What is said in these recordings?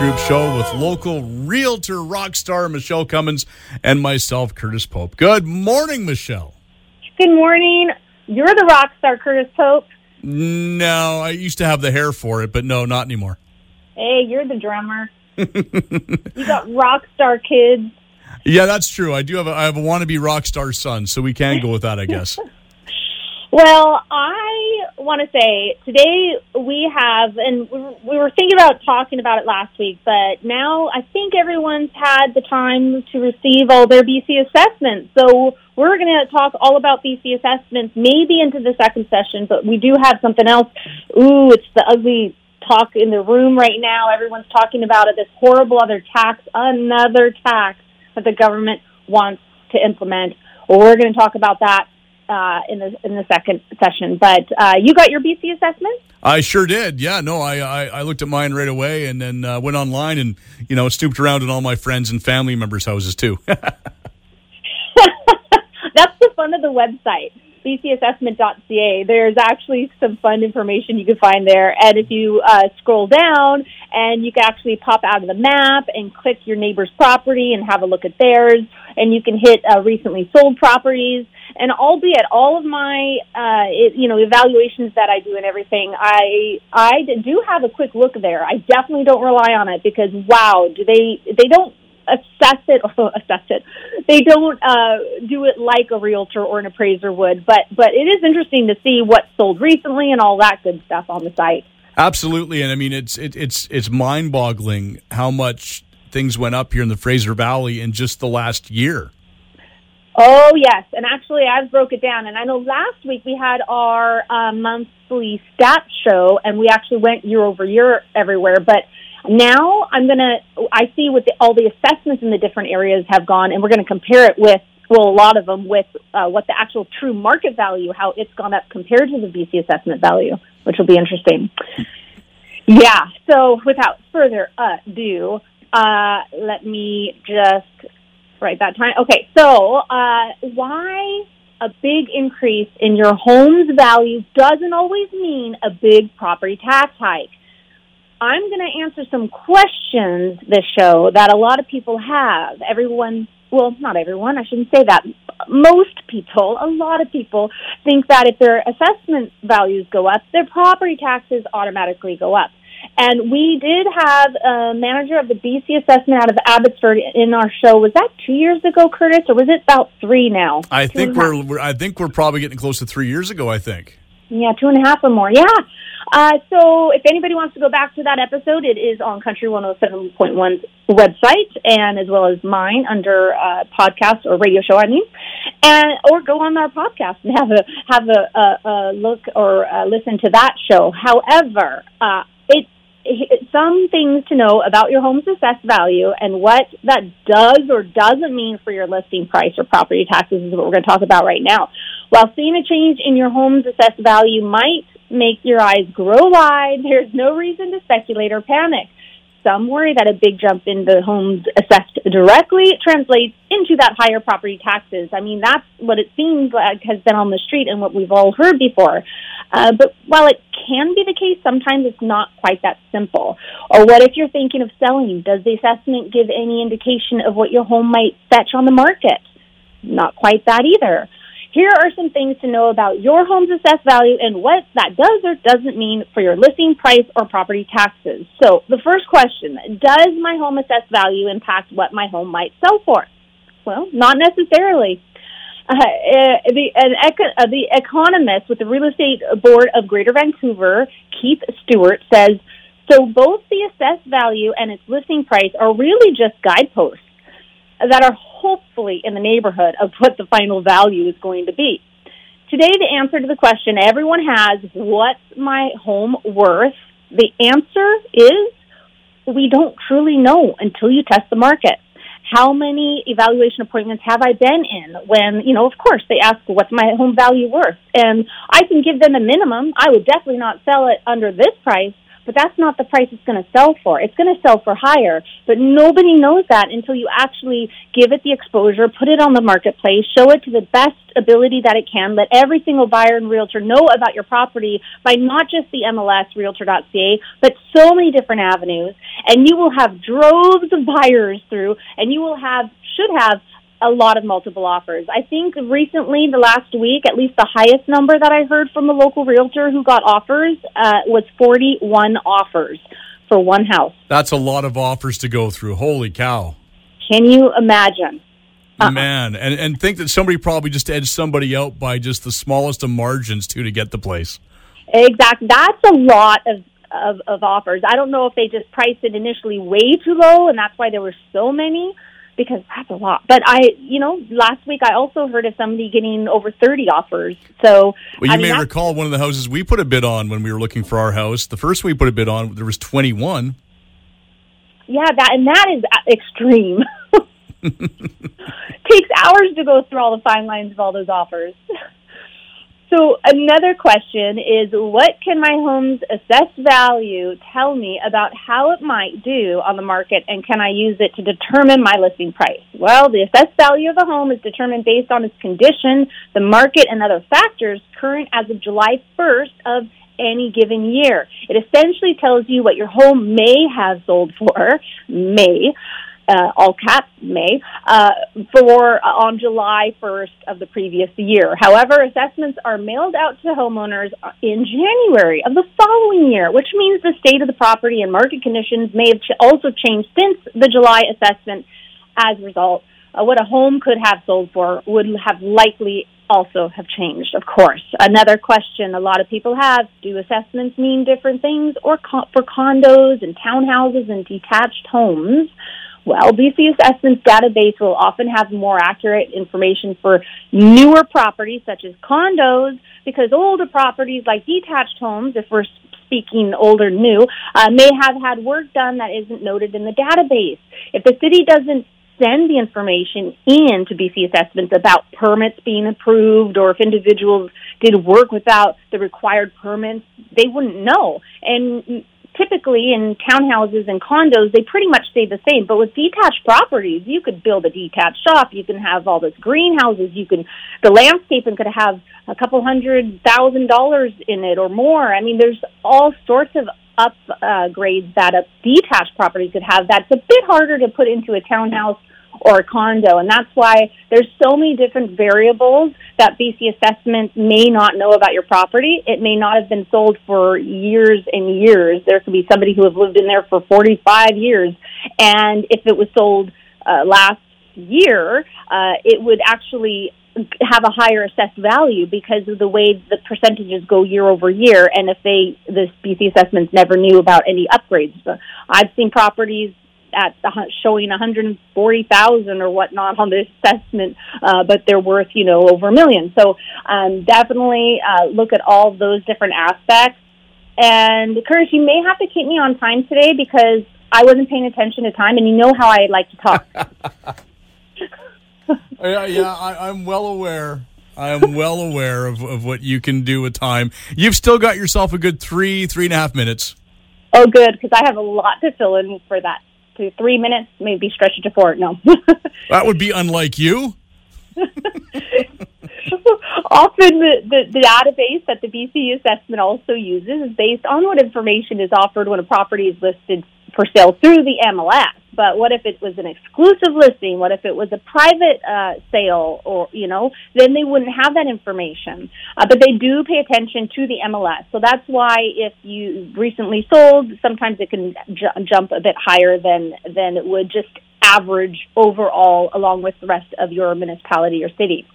Group show with local realtor rock star Michelle Cummins and myself, Curtis Pope. Good morning, Michelle. Good morning. You're the rock star, Curtis Pope. No, I used to have the hair for it, but no, not anymore. Hey, you're the drummer. you got rock star kids. Yeah, that's true. I do have a, I have a wannabe rock star son, so we can go with that, I guess. Well, I want to say today we have, and we were thinking about talking about it last week, but now I think everyone's had the time to receive all their BC assessments. So we're going to talk all about BC assessments, maybe into the second session, but we do have something else. Ooh, it's the ugly talk in the room right now. Everyone's talking about it. This horrible other tax, another tax that the government wants to implement. We're going to talk about that uh, in the in the second session. But uh, you got your BC assessment? I sure did. Yeah, no, I I, I looked at mine right away and then uh, went online and you know stooped around in all my friends and family members' houses too. That's the fun of the website bcassessment.ca. There's actually some fun information you can find there. And if you uh, scroll down and you can actually pop out of the map and click your neighbor's property and have a look at theirs, and you can hit uh, recently sold properties. And albeit all of my, uh, it, you know, evaluations that I do and everything, I I do have a quick look there. I definitely don't rely on it because wow, do they they don't assess it or assess it. They don't uh, do it like a realtor or an appraiser would, but but it is interesting to see what sold recently and all that good stuff on the site. Absolutely, and I mean it's it, it's it's mind boggling how much things went up here in the Fraser Valley in just the last year. Oh yes, and actually I've broke it down, and I know last week we had our uh, monthly stat show, and we actually went year over year everywhere, but now I'm going to, I see what the, all the assessments in the different areas have gone, and we're going to compare it with, well, a lot of them with uh, what the actual true market value, how it's gone up compared to the BC assessment value, which will be interesting. Yeah, so without further ado, uh, let me just write that time. Okay, so uh, why a big increase in your home's value doesn't always mean a big property tax hike. I'm going to answer some questions this show that a lot of people have. Everyone, well, not everyone, I shouldn't say that. Most people, a lot of people think that if their assessment values go up, their property taxes automatically go up. And we did have a manager of the BC assessment out of Abbotsford in our show. Was that two years ago, Curtis, or was it about three now? I two think we're, we're, I think we're probably getting close to three years ago. I think. Yeah, two and a half or more. Yeah. Uh, so if anybody wants to go back to that episode, it is on Country 107.1's website and as well as mine under uh, podcast or radio show, I mean, and or go on our podcast and have a have a, a, a look or uh, listen to that show. However, uh, it, it some things to know about your home's assessed value and what that does or doesn't mean for your listing price or property taxes is what we're going to talk about right now. While seeing a change in your home's assessed value might make your eyes grow wide. There's no reason to speculate or panic. Some worry that a big jump in the homes assessed directly translates into that higher property taxes. I mean, that's what it seems like has been on the street and what we've all heard before. Uh, but while it can be the case, sometimes it's not quite that simple. Or what if you're thinking of selling? Does the assessment give any indication of what your home might fetch on the market? Not quite that either. Here are some things to know about your home's assessed value and what that does or doesn't mean for your listing price or property taxes. So the first question, does my home assessed value impact what my home might sell for? Well, not necessarily. Uh, uh the, uh, the economist with the Real Estate Board of Greater Vancouver, Keith Stewart, says, so both the assessed value and its listing price are really just guideposts that are hopefully in the neighborhood of what the final value is going to be. Today, the answer to the question everyone has, what's my home worth? The answer is we don't truly know until you test the market. How many evaluation appointments have I been in when, you know, of course they ask, what's my home value worth? And I can give them a minimum. I would definitely not sell it under this price, but that's not the price it's going to sell for. It's going to sell for higher, but nobody knows that until you actually give it the exposure, put it on the marketplace, show it to the best ability that it can, let every single buyer and realtor know about your property by not just the MLS realtor.ca, but so many different avenues, and you will have droves of buyers through, and you will have, should have a lot of multiple offers. I think recently, the last week, at least the highest number that I heard from a local realtor who got offers uh, was 41 offers for one house. That's a lot of offers to go through. Holy cow. Can you imagine? Uh-uh. Man, and, and think that somebody probably just edged somebody out by just the smallest of margins, too, to get the place. Exactly. That's a lot of of, of offers. I don't know if they just priced it initially way too low, and that's why there were so many because that's a lot. But I, you know, last week I also heard of somebody getting over 30 offers. So, well, you I may recall one of the houses we put a bid on when we were looking for our house. The first we put a bid on, there was 21. Yeah, that and that is uh, extreme. Takes hours to go through all the fine lines of all those offers. So another question is what can my home's assessed value tell me about how it might do on the market and can I use it to determine my listing price? Well, the assessed value of a home is determined based on its condition, the market and other factors current as of July 1st of any given year. It essentially tells you what your home may have sold for, may, uh, all caps May, uh, for uh, on July 1st of the previous year. However, assessments are mailed out to homeowners in January of the following year, which means the state of the property and market conditions may have also changed since the July assessment. As a result, uh, what a home could have sold for would have likely also have changed, of course. Another question a lot of people have, do assessments mean different things or co- for condos and townhouses and detached homes? Well, BC Assessments database will often have more accurate information for newer properties such as condos because older properties like detached homes, if we're speaking old or new, uh, may have had work done that isn't noted in the database. If the city doesn't send the information in to BC Assessments about permits being approved or if individuals did work without the required permits, they wouldn't know. And typically in townhouses and condos, they pretty much stay the same. But with detached properties, you could build a detached shop. You can have all this greenhouses. You can, the landscaping could have a couple hundred thousand dollars in it or more. I mean, there's all sorts of upgrades uh, that a detached property could have. That's a bit harder to put into a townhouse or a condo. And that's why there's so many different variables that BC Assessment may not know about your property. It may not have been sold for years and years. There could be somebody who has lived in there for 45 years. And if it was sold uh, last year, uh, it would actually have a higher assessed value because of the way the percentages go year over year and if they the BC assessments never knew about any upgrades. I've seen properties at showing 140,000 or whatnot on the assessment, uh, but they're worth, you know, over a million. So um, definitely uh, look at all those different aspects. And Curtis, you may have to keep me on time today because I wasn't paying attention to time, and you know how I like to talk. yeah, yeah, I, I'm well aware. I am well aware of, of what you can do with time. You've still got yourself a good three, three and a half minutes. Oh, good, because I have a lot to fill in for that to three minutes, maybe stretch it to four. No. that would be unlike you. Often the, the, the, database that the BC assessment also uses is based on what information is offered when a property is listed for sale through the MLS. But what if it was an exclusive listing? What if it was a private uh, sale, or you know, then they wouldn't have that information. Uh, but they do pay attention to the MLS, so that's why if you recently sold, sometimes it can j- jump a bit higher than than it would just average overall, along with the rest of your municipality or city.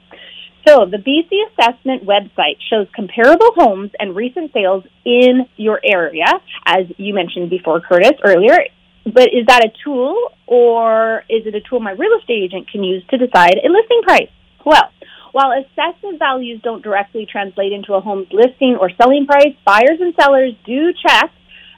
So the BC Assessment website shows comparable homes and recent sales in your area, as you mentioned before, Curtis, earlier. But is that a tool or is it a tool my real estate agent can use to decide a listing price? Well, while assessment values don't directly translate into a home's listing or selling price, buyers and sellers do check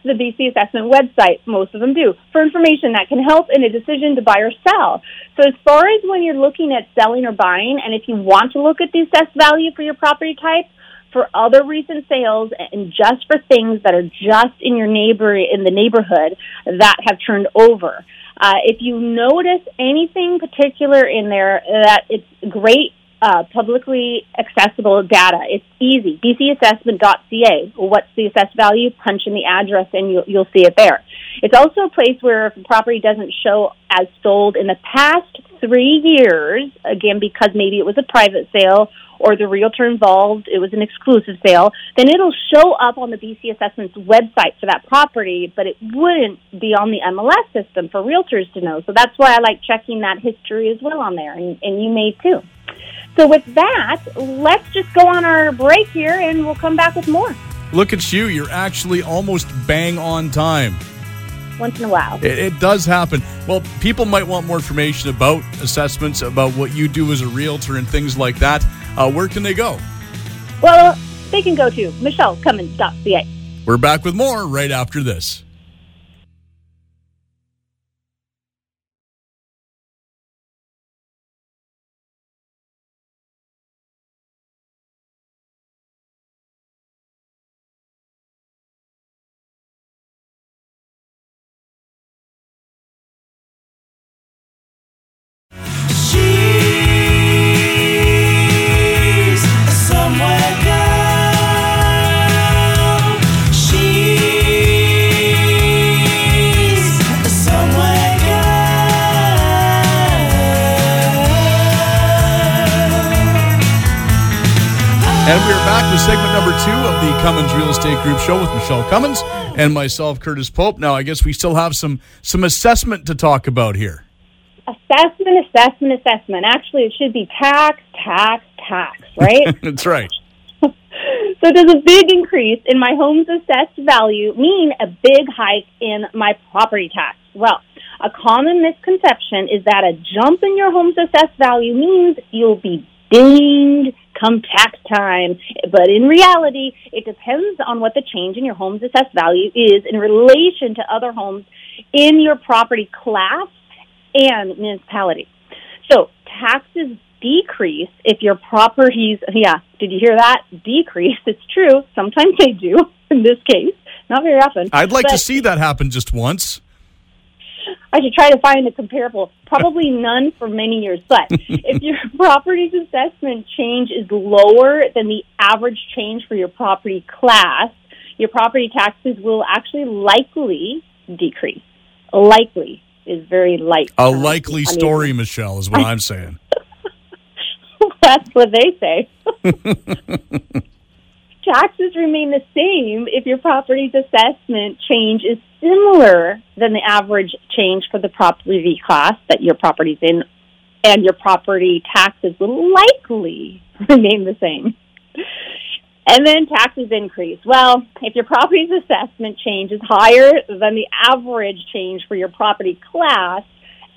the BC Assessment website, most of them do, for information that can help in a decision to buy or sell. So as far as when you're looking at selling or buying, and if you want to look at the assessed value for your property type, for other recent sales and just for things that are just in your neighbor in the neighborhood that have turned over. Uh, if you notice anything particular in there that it's great uh, publicly accessible data. It's easy. bcassessment.ca. What's the assessed value? Punch in the address and you'll, you'll see it there. It's also a place where if a property doesn't show as sold in the past three years, again, because maybe it was a private sale or the realtor involved, it was an exclusive sale, then it'll show up on the BC Assessment's website for that property, but it wouldn't be on the MLS system for realtors to know. So that's why I like checking that history as well on there, and, and you may too. So with that, let's just go on our break here and we'll come back with more. Look at you. You're actually almost bang on time. Once in a while. It, it, does happen. Well, people might want more information about assessments, about what you do as a realtor and things like that. Uh, where can they go? Well, they can go to michellecummins.ca. We're back with more right after this. And we are back with segment number two of the Cummins Real Estate Group show with Michelle Cummins and myself, Curtis Pope. Now, I guess we still have some some assessment to talk about here. Assessment, assessment, assessment. Actually, it should be tax, tax, tax, right? That's right. so, does a big increase in my home's assessed value mean a big hike in my property tax? Well, a common misconception is that a jump in your home's assessed value means you'll be dinged come tax time. But in reality, it depends on what the change in your home's assessed value is in relation to other homes in your property class and municipality. So taxes decrease if your properties, yeah, did you hear that? Decrease. It's true. Sometimes they do in this case, not very often. I'd like to see that happen just once. I should try to find a comparable. Probably none for many years. But if your property's assessment change is lower than the average change for your property class, your property taxes will actually likely decrease. Likely is very light. A likely story, Michelle, is what I'm saying. That's what they say. Taxes remain the same if your property's assessment change is similar than the average change for the property class that your property's in, and your property taxes will likely remain the same. And then taxes increase. Well, if your property's assessment change is higher than the average change for your property class,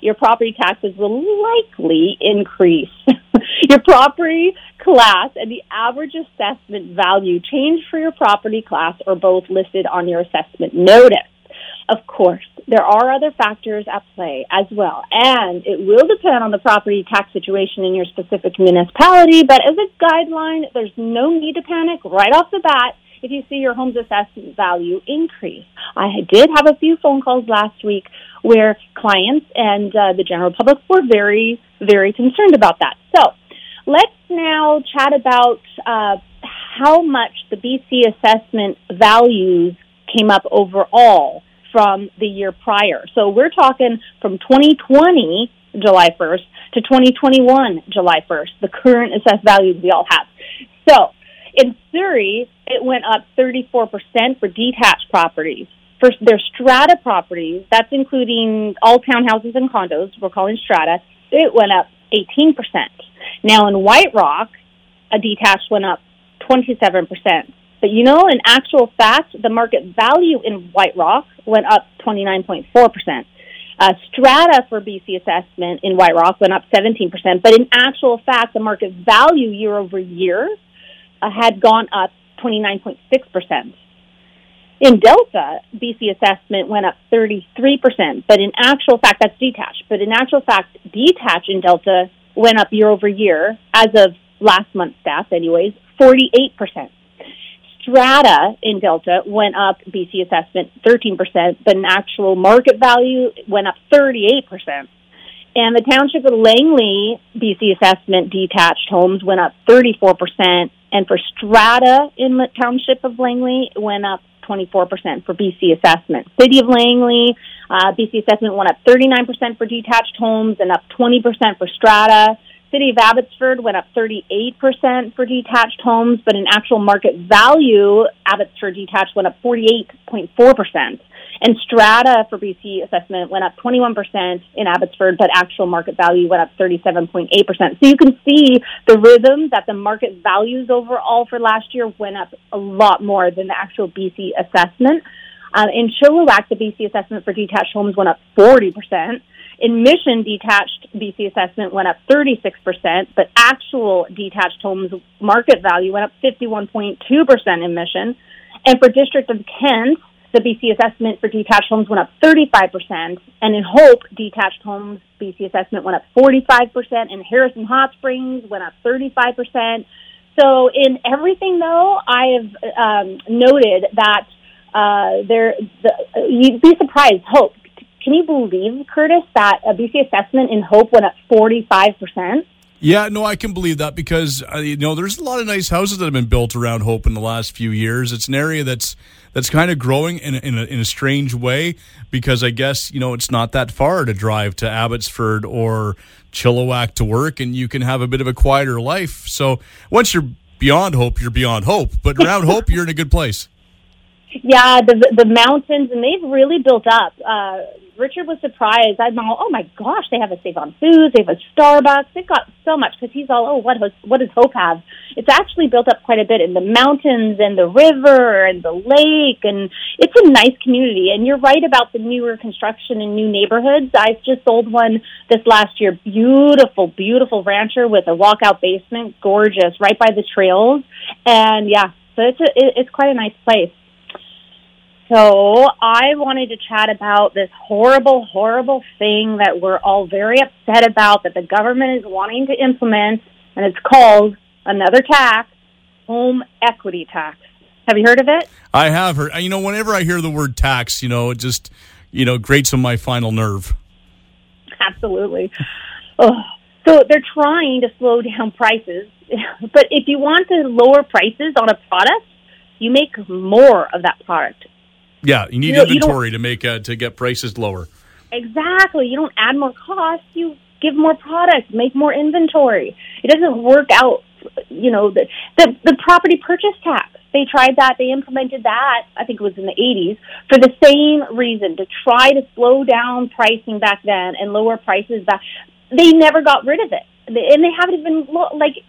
your property taxes will likely increase. your property class and the average assessment value change for your property class are both listed on your assessment notice. Of course, there are other factors at play as well, and it will depend on the property tax situation in your specific municipality, but as a guideline, there's no need to panic right off the bat if you see your home's assessment value increase. I did have a few phone calls last week where clients and uh, the general public were very, very concerned about that. So let's now chat about uh, how much the BC assessment values came up overall from the year prior. So we're talking from 2020 July 1st to 2021 July 1st, the current assessed values we all have. So in Surrey, it went up 34% for detached properties. For their strata properties, that's including all townhouses and condos, we're calling strata, it went up 18%. Now in White Rock, a detached went up 27%. But you know, in actual fact, the market value in White Rock went up 29.4%. Uh, strata for BC assessment in White Rock went up 17%, but in actual fact, the market value year over year uh, had gone up 29.6%. In Delta, BC assessment went up 33%, but in actual fact, that's detached, but in actual fact, detached in Delta went up year over year as of last month's stats anyways, 48%. strata in Delta went up BC assessment 13%, but in actual market value went up 38%. And the township of Langley BC assessment detached homes went up 34%, and for strata in the township of Langley went up 24% for BC assessment. City of Langley, uh, BC assessment went up 39% for detached homes and up 20% for strata. City of Abbotsford went up 38% for detached homes, but in actual market value, Abbotsford detached went up 48.4%. And strata for BC assessment went up 21% in Abbotsford, but actual market value went up 37.8%. So you can see the rhythm that the market values overall for last year went up a lot more than the actual BC assessment. Um, in Chilliwack, the BC assessment for detached homes went up 40%. In Mission, detached BC assessment went up 36%, but actual detached homes market value went up 51.2% in Mission. And for District of Kent, the BC assessment for detached homes went up 35%, and in Hope, detached homes BC assessment went up 45%, and Harrison Hot Springs went up 35%. So in everything, though, I have um, noted that uh, there, the, you'd be surprised. Hope can you believe, Curtis, that a BC assessment in Hope went up 45%? Yeah, no, I can believe that because uh, you know there's a lot of nice houses that have been built around Hope in the last few years. It's an area that's that's kind of growing in a, in a, in a strange way because I guess you know it's not that far to drive to Abbotsford or Chilliwack to work, and you can have a bit of a quieter life. So once you're beyond Hope, you're beyond Hope, but around Hope, you're in a good place. Yeah, the the mountains, and they've really built up. Uh, Richard was surprised. I'm all, oh my gosh, they have a Save on Foods, they have a Starbucks, they've got so much because he's all, oh, what what does Hope have? It's actually built up quite a bit in the mountains and the river and the lake, and it's a nice community. And you're right about the newer construction and new neighborhoods. I just sold one this last year, beautiful, beautiful rancher with a walkout basement, gorgeous, right by the trails, and yeah, so it's a, it's quite a nice place. So I wanted to chat about this horrible, horrible thing that we're all very upset about that the government is wanting to implement, and it's called another tax, home equity tax. Have you heard of it? I have heard. You know, whenever I hear the word tax, you know, it just, you know, grates on my final nerve. Absolutely. oh. So they're trying to slow down prices, but if you want to lower prices on a product, you make more of that product. Yeah, you need you know, inventory you to make uh, to get prices lower. Exactly. You don't add more cost. You give more product, make more inventory. It doesn't work out. You know the the, the property purchase tax. They tried that. They implemented that. I think it was in the 80s for the same reason to try to slow down pricing back then and lower prices back. They never got rid of it, and they haven't even like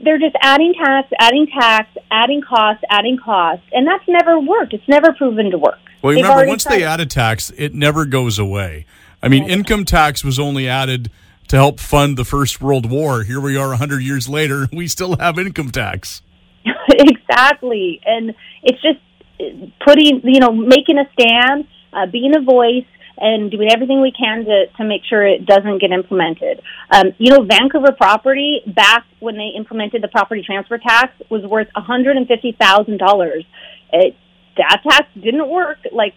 they're just adding tax, adding tax, adding cost, adding cost, and that's never worked. It's never proven to work. Well, They've remember, once they add a tax, it never goes away. I mean, income tax was only added to help fund the First World War. Here we are 100 years later, we still have income tax. exactly. And it's just putting, you know, making a stand, uh, being a voice, and doing everything we can to, to make sure it doesn't get implemented. Um, you know, Vancouver property, back when they implemented the property transfer tax, was worth $150,000. It, That tax didn't work. Like,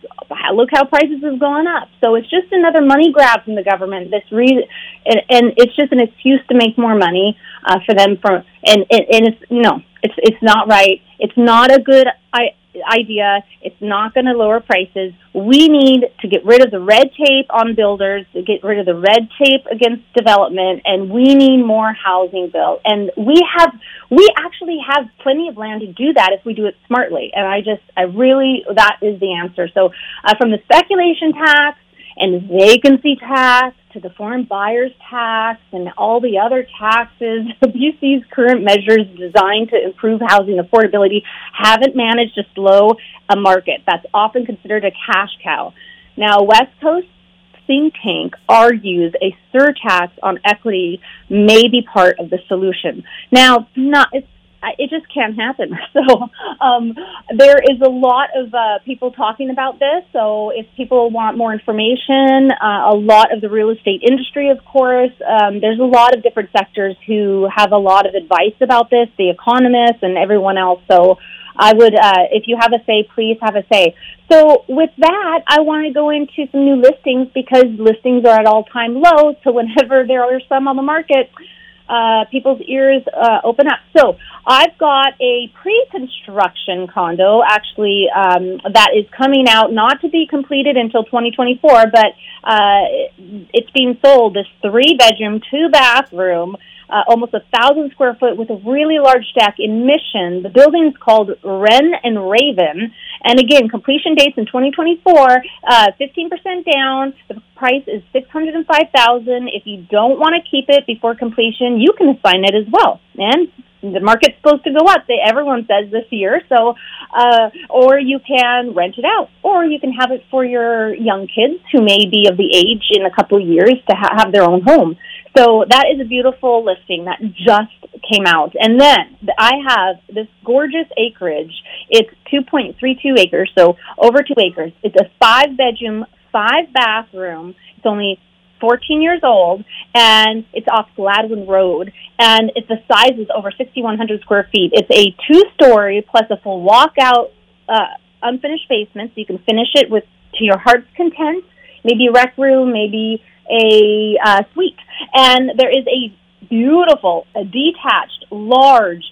look how prices have gone up. So it's just another money grab from the government. This reason, and, and it's just an excuse to make more money uh, for them. For and, and and it's you know, it's it's not right. It's not a good I, idea. It's not going to lower prices. We need to get rid of the red tape on builders, to get rid of the red tape against development, and we need more housing built. And we have, we actually have plenty of land to do that if we do it smartly. And I just, I really, that is the answer. So uh, from the speculation tax and vacancy tax to the foreign buyers tax and all the other taxes, BC's current measures designed to improve housing affordability haven't managed to slow a market that's often considered a cash cow. Now, West Coast think tank argues a surtax on equity may be part of the solution. Now, not it's it just can't happen. So um, there is a lot of uh, people talking about this. So if people want more information, uh, a lot of the real estate industry, of course, um, there's a lot of different sectors who have a lot of advice about this. The economists and everyone else. So I would, uh, if you have a say, please have a say. So with that, I want to go into some new listings because listings are at all time lows. So whenever there are some on the market, uh, people's ears uh, open up. So I've got a pre-construction condo actually um, that is coming out, not to be completed until 2024, but uh, it's being sold. This three-bedroom, two-bathroom uh, almost a thousand square foot with a really large deck in Mission. The building is called Wren and Raven. And again, completion dates in 2024, uh, 15% down. The price is 605000 If you don't want to keep it before completion, you can assign it as well. And the market's supposed to go up. They, everyone says this year. So, uh, or you can rent it out, or you can have it for your young kids who may be of the age in a couple of years to ha- have their own home. So that is a beautiful listing that just came out. And then I have this gorgeous acreage. It's 2.32 acres, so over two acres. It's a five bedroom, five bathroom. It's only 14 years old, and it's off Gladwin Road, and it's the size is over 6,100 square feet. It's a two-story plus a full walkout, uh, unfinished basement, so you can finish it with to your heart's content. Maybe a rec room, maybe a uh, suite, and there is a beautiful, a detached, large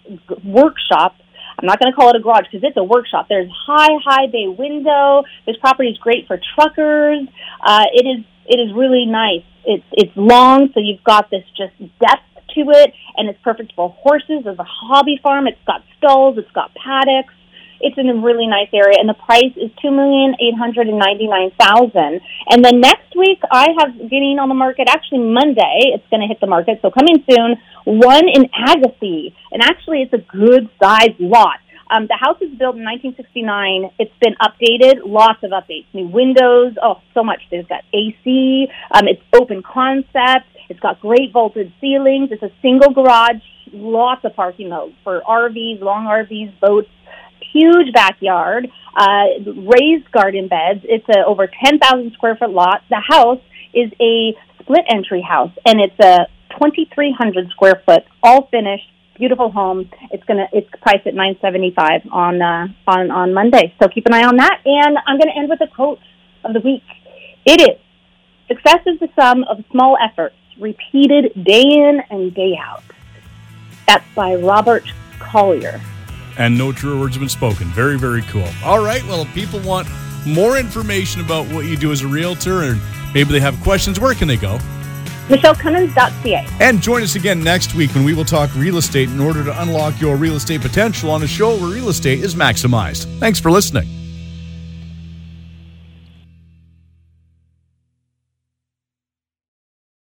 workshop. I'm not going to call it a garage because it's a workshop. There's high, high bay window. This property is great for truckers. Uh, it is, it is really nice. It's, it's long, so you've got this just depth to it, and it's perfect for horses. as a hobby farm. It's got stalls. It's got paddocks. It's in a really nice area, and the price is two million eight hundred and ninety nine thousand. And then next week, I have getting on the market. Actually, Monday, it's going to hit the market. So coming soon, one in Agassiz, and actually, it's a good sized lot. Um, the house was built in 1969. It's been updated, lots of updates, new windows. Oh, so much. There's got AC. Um, it's open concept. It's got great vaulted ceilings. It's a single garage, lots of parking though for RVs, long RVs, boats, huge backyard, uh, raised garden beds. It's a over 10,000 square foot lot. The house is a split entry house and it's a 2,300 square foot, all finished, beautiful home. It's gonna it's priced at 975 on uh, on on Monday. So keep an eye on that. And I'm gonna end with a quote of the week. It is success is the sum of small efforts repeated day in and day out. That's by Robert Collier and no true words have been spoken. Very, very cool. All right. Well, if people want more information about what you do as a realtor and maybe they have questions, where can they go? MichelleCummins.ca. And join us again next week when we will talk real estate in order to unlock your real estate potential on a show where real estate is maximized. Thanks for listening.